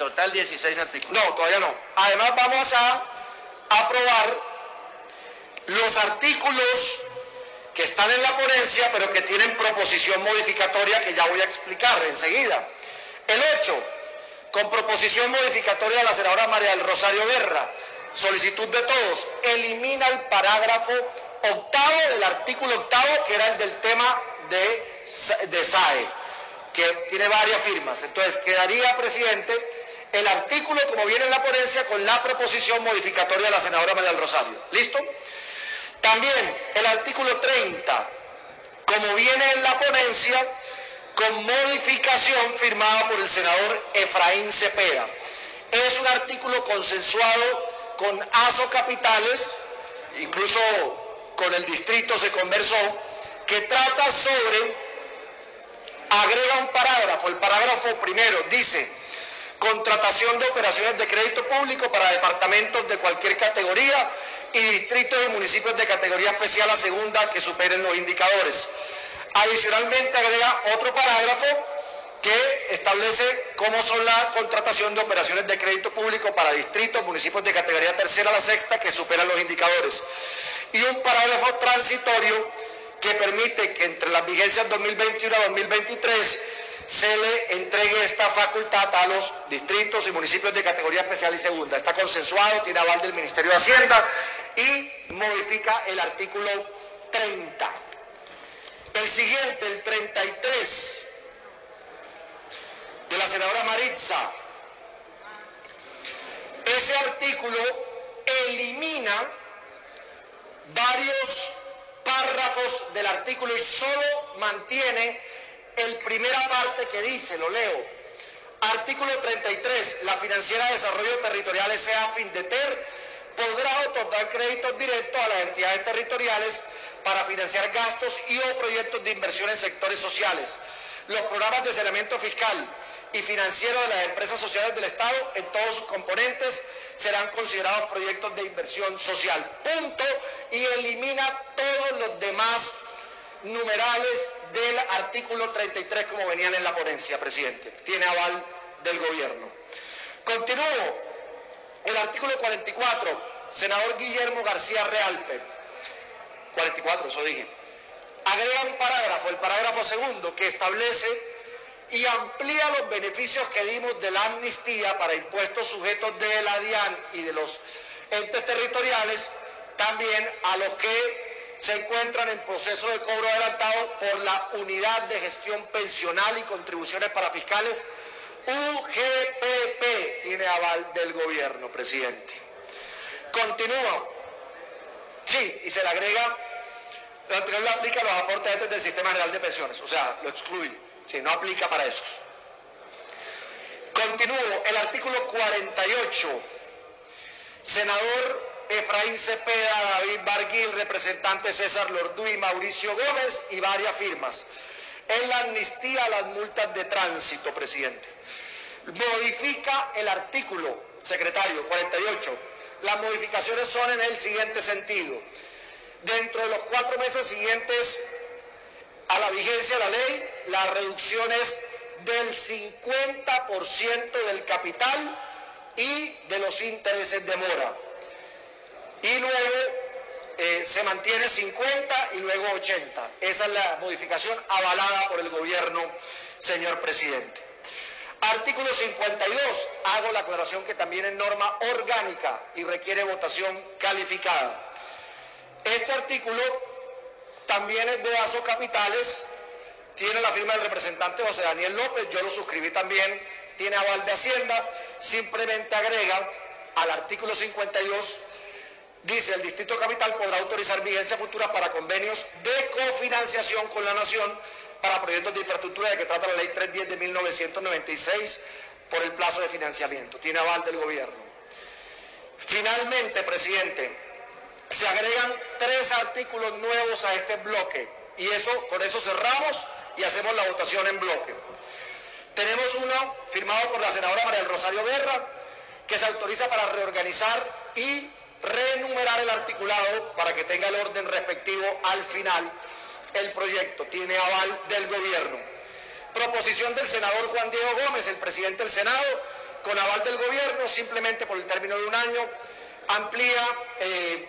total 16 artículos. No, todavía no. Además vamos a aprobar los artículos que están en la ponencia, pero que tienen proposición modificatoria que ya voy a explicar enseguida. El 8, con proposición modificatoria de la senadora María del Rosario Guerra, solicitud de todos, elimina el parágrafo octavo del artículo octavo, que era el del tema de, de SAE, que tiene varias firmas. Entonces, quedaría, presidente, el artículo como viene en la ponencia con la proposición modificatoria de la senadora María del Rosario. ¿Listo? También el artículo 30, como viene en la ponencia, con modificación firmada por el senador Efraín Cepeda. Es un artículo consensuado con ASO Capitales, incluso con el distrito se conversó, que trata sobre, agrega un parágrafo, el parágrafo primero dice, contratación de operaciones de crédito público para departamentos de cualquier categoría y distritos y municipios de categoría especial a segunda que superen los indicadores. Adicionalmente agrega otro parágrafo que establece cómo son la contratación de operaciones de crédito público para distritos, municipios de categoría tercera a la sexta que superan los indicadores. Y un parágrafo transitorio que permite que entre las vigencias 2021 a 2023 se le entregue esta facultad a los distritos y municipios de categoría especial y segunda. Está consensuado, tiene aval del Ministerio de Hacienda y modifica el artículo 30. El siguiente, el 33, de la senadora Maritza. Ese artículo elimina varios párrafos del artículo y solo mantiene el primera parte que dice, lo leo. Artículo 33. La financiera de desarrollo territorial S.A. Findeter podrá otorgar créditos directos a las entidades territoriales para financiar gastos y o proyectos de inversión en sectores sociales. Los programas de saneamiento fiscal y financiero de las empresas sociales del Estado en todos sus componentes serán considerados proyectos de inversión social. Punto. Y elimina todos los demás numerales del artículo 33 como venían en la ponencia, presidente. Tiene aval del gobierno. Continúo. El artículo 44, senador Guillermo García Realpe. 44, eso dije. Agrega un parágrafo, el parágrafo segundo, que establece y amplía los beneficios que dimos de la amnistía para impuestos sujetos de la DIAN y de los entes territoriales, también a los que se encuentran en proceso de cobro adelantado por la Unidad de Gestión Pensional y Contribuciones para Fiscales, UGPP, tiene aval del gobierno, presidente. Continúa. Sí, y se le agrega, lo anterior aplica a los aportes del Sistema General de Pensiones, o sea, lo excluye, sí, no aplica para esos. Continúo, el artículo 48, senador Efraín Cepeda, David Barguil, representante César Lorduy, Mauricio Gómez y varias firmas. En la amnistía a las multas de tránsito, presidente. Modifica el artículo, secretario, 48. Las modificaciones son en el siguiente sentido. Dentro de los cuatro meses siguientes a la vigencia de la ley, la reducción es del 50% del capital y de los intereses de mora y luego eh, se mantiene 50 y luego 80. Esa es la modificación avalada por el gobierno, señor presidente. Artículo 52. Hago la aclaración que también es norma orgánica y requiere votación calificada. Este artículo también es de Capitales, tiene la firma del representante José Daniel López, yo lo suscribí también, tiene aval de Hacienda, simplemente agrega al artículo 52 Dice, el Distrito Capital podrá autorizar vigencia futura para convenios de cofinanciación con la Nación para proyectos de infraestructura de que trata la Ley 310 de 1996 por el plazo de financiamiento. Tiene aval del gobierno. Finalmente, presidente, se agregan tres artículos nuevos a este bloque y eso, con eso cerramos y hacemos la votación en bloque. Tenemos uno firmado por la senadora María del Rosario Guerra que se autoriza para reorganizar y renumerar el articulado para que tenga el orden respectivo al final el proyecto. Tiene aval del gobierno. Proposición del senador Juan Diego Gómez, el presidente del Senado, con aval del gobierno, simplemente por el término de un año, amplía, eh,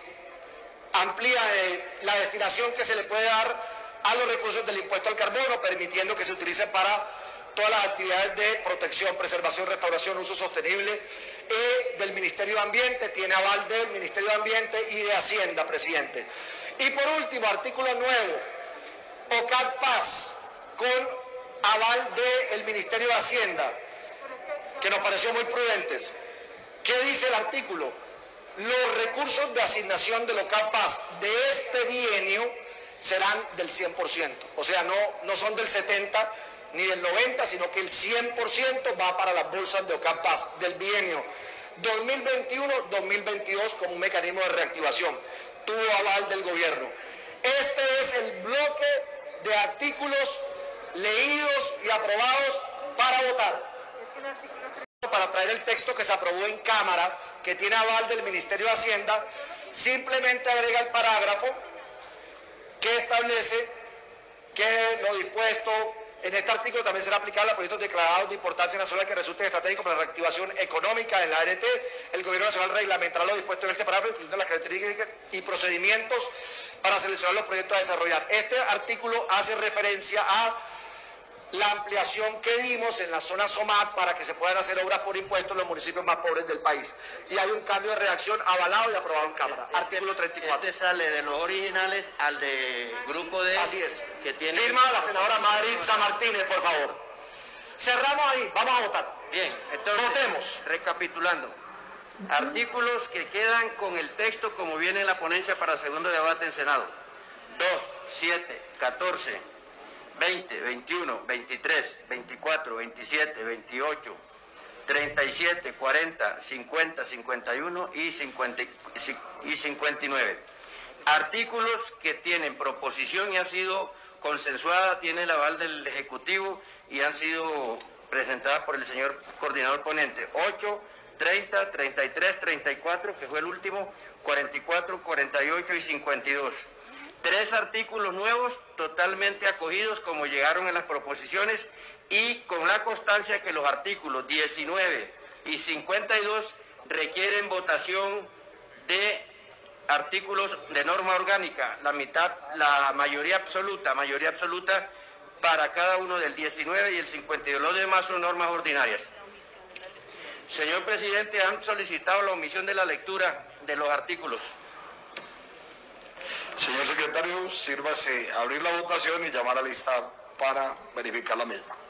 amplía eh, la destinación que se le puede dar a los recursos del impuesto al carbono, permitiendo que se utilice para todas las actividades de protección, preservación, restauración, uso sostenible del Ministerio de Ambiente, tiene aval del Ministerio de Ambiente y de Hacienda, presidente. Y por último, artículo nuevo, OCAD Paz, con aval del Ministerio de Hacienda, que nos pareció muy prudentes. ¿Qué dice el artículo? Los recursos de asignación de OCAD Paz de este bienio serán del 100%, o sea, no, no son del 70 ni del 90, sino que el 100% va para las bolsas de OCAPAS del bienio 2021-2022 como un mecanismo de reactivación. Tuvo aval del gobierno. Este es el bloque de artículos leídos y aprobados para votar. Para traer el texto que se aprobó en Cámara, que tiene aval del Ministerio de Hacienda, simplemente agrega el parágrafo que establece que lo dispuesto en este artículo también será aplicable a proyectos declarados de importancia nacional que resulten estratégicos para la reactivación económica en la ART. El Gobierno Nacional reglamentará lo dispuesto en este parágrafo, incluyendo las características y procedimientos para seleccionar los proyectos a desarrollar. Este artículo hace referencia a la ampliación que dimos en la zona SOMAT para que se puedan hacer obras por impuestos en los municipios más pobres del país. Y hay un cambio de reacción avalado y aprobado en Cámara. Este, Artículo 34. Este sale de los originales al de grupo de... Así es. Que tiene... Firma la senadora Madrid San Martínez, por favor. Cerramos ahí, vamos a votar. Bien, entonces... Votemos. Recapitulando. Artículos que quedan con el texto como viene en la ponencia para segundo debate en Senado. 2, 7, 14, 20, 21, 23, 24, 27, 28, 37, 40, 50, 51 y, 50, y 59. Artículos que tienen proposición y han sido consensuadas, tiene el aval del Ejecutivo y han sido presentadas por el señor coordinador ponente. 8, 30, 33, 34, que fue el último, 44, 48 y 52 tres artículos nuevos totalmente acogidos como llegaron en las proposiciones y con la constancia que los artículos 19 y 52 requieren votación de artículos de norma orgánica, la mitad, la mayoría absoluta, mayoría absoluta para cada uno del 19 y el 52. Los demás son normas ordinarias. Señor presidente, han solicitado la omisión de la lectura de los artículos. Señor secretario, sírvase abrir la votación y llamar a lista para verificar la misma.